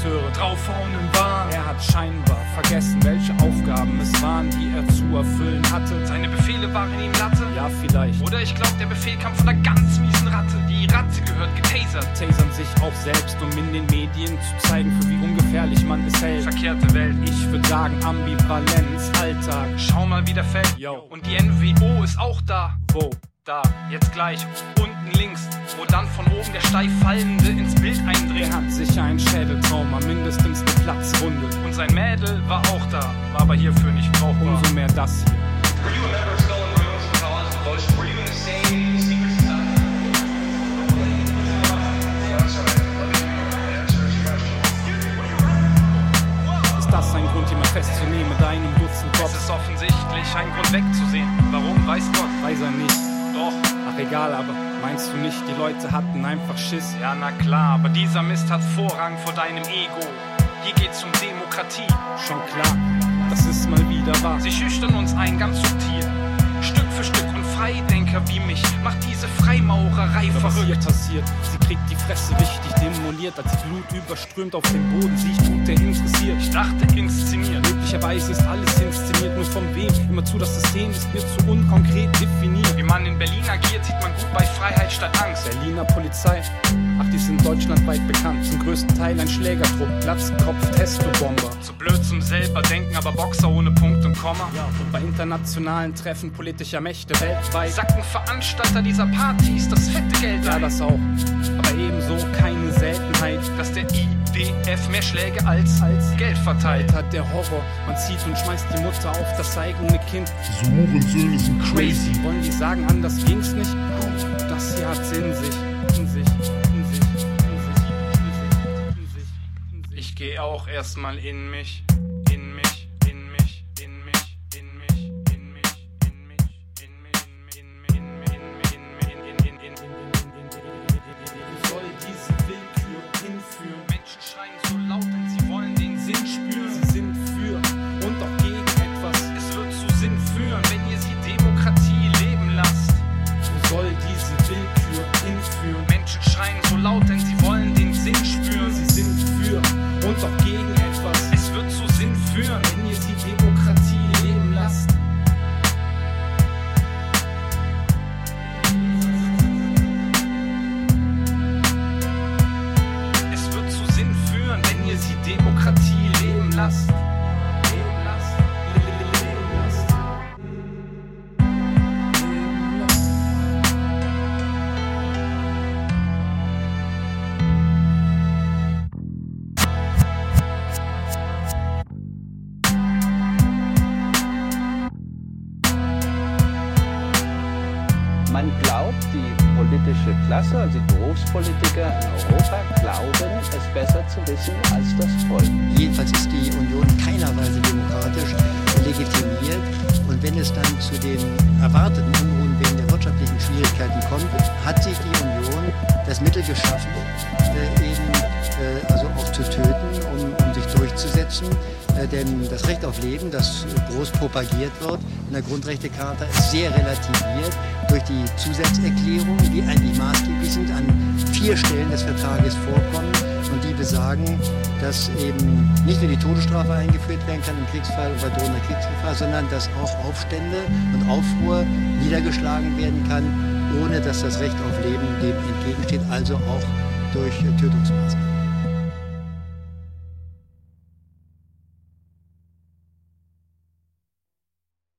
Akteure draufhauen im Wahn. Er hat scheinbar vergessen, welche Aufgaben es waren, die er zu erfüllen hatte. Seine Befehle waren ihm Latte. Ja, vielleicht. Oder ich glaube, der Befehl kam von einer ganz miesen Ratte. Die Ratte gehört getasert. Tasern sich auch selbst, um in den Medien zu zeigen, für wie ungefährlich man es hält. Verkehrte Welt. Ich würde sagen Ambivalenz, Alltag. Schau mal, wie der fällt. Yo. Und die NWO ist auch da. Wo? Da, jetzt gleich, unten links, wo dann von oben der steif fallende ins Bild Er eindringt. hat sicher ein Schädeltrauma, mindestens eine Platzwunde. Und sein Mädel war auch da, war aber hierfür nicht brauchbar. Umso mehr das hier. Were you a member of Skull and Bones you in the same secret society? Das ein Grund, jemand festzunehmen mit einem Dutzend Es Kopf? ist offensichtlich ein Grund wegzusehen. Warum, weiß Gott. Weiß er nicht. Doch, Ach egal, aber meinst du nicht, die Leute hatten einfach Schiss? ja na klar, aber dieser Mist hat Vorrang vor deinem Ego. Hier geht's um Demokratie. Schon klar, das ist mal wieder wahr. Sie schüchtern uns ein, ganz subtil. Stück für Stück und Freidenker wie mich macht diese Freimaurerei Aber was hier verrückt. passiert, sie kriegt die Fresse richtig demoliert, als Blut überströmt auf den Boden, sie tut der interessiert. Ich dachte. Möglicherweise ist alles inszeniert, nur von wem? Immer zu, das System ist mir zu unkonkret definiert. Wie man in Berlin agiert, sieht man gut bei Freiheit statt Angst. Berliner Polizei, ach, die sind deutschlandweit bekannt. Zum größten Teil ein Schlägertrupp, Platzkopf, Testo-Bomber. Zu blöd zum selber denken, aber Boxer ohne Punkt und Komma. Und bei internationalen Treffen politischer Mächte weltweit. Sacken Veranstalter dieser Partys das fette Geld Ja, ein. das auch. IWF mehr Schläge als, als Geld verteilt. Hat der Horror, man zieht und schmeißt die Mutter auf das eigene Kind. Diese Hurensöhne sind crazy. Wollen die sagen, anders ging's nicht? Das hier hat's in sich, in sich, in sich, in sich, in sich, in sich, in sich. Ich gehe auch erstmal in mich, Man glaubt, die politische Klasse, also die Berufspolitiker in Europa, glauben, es besser zu wissen als das Volk. Jedenfalls ist die Union keiner Weise demokratisch legitimiert. Und wenn es dann zu den erwarteten Unruhen wegen der wirtschaftlichen Schwierigkeiten kommt, hat sich die Union das Mittel geschaffen, äh, eben äh, also auch zu töten, um, sich durchzusetzen. Äh, denn das Recht auf Leben, das groß propagiert wird in der Grundrechtecharta, ist sehr relativiert durch die Zusatzerklärungen, die eigentlich maßgeblich sind, an vier Stellen des Vertrages vorkommen und die besagen, dass eben nicht nur die Todesstrafe eingeführt werden kann im Kriegsfall bei drohender Kriegsgefahr, sondern dass auch Aufstände und Aufruhr niedergeschlagen werden kann, ohne dass das Recht auf Leben dem entgegensteht, also auch durch Tötungsmaßnahmen.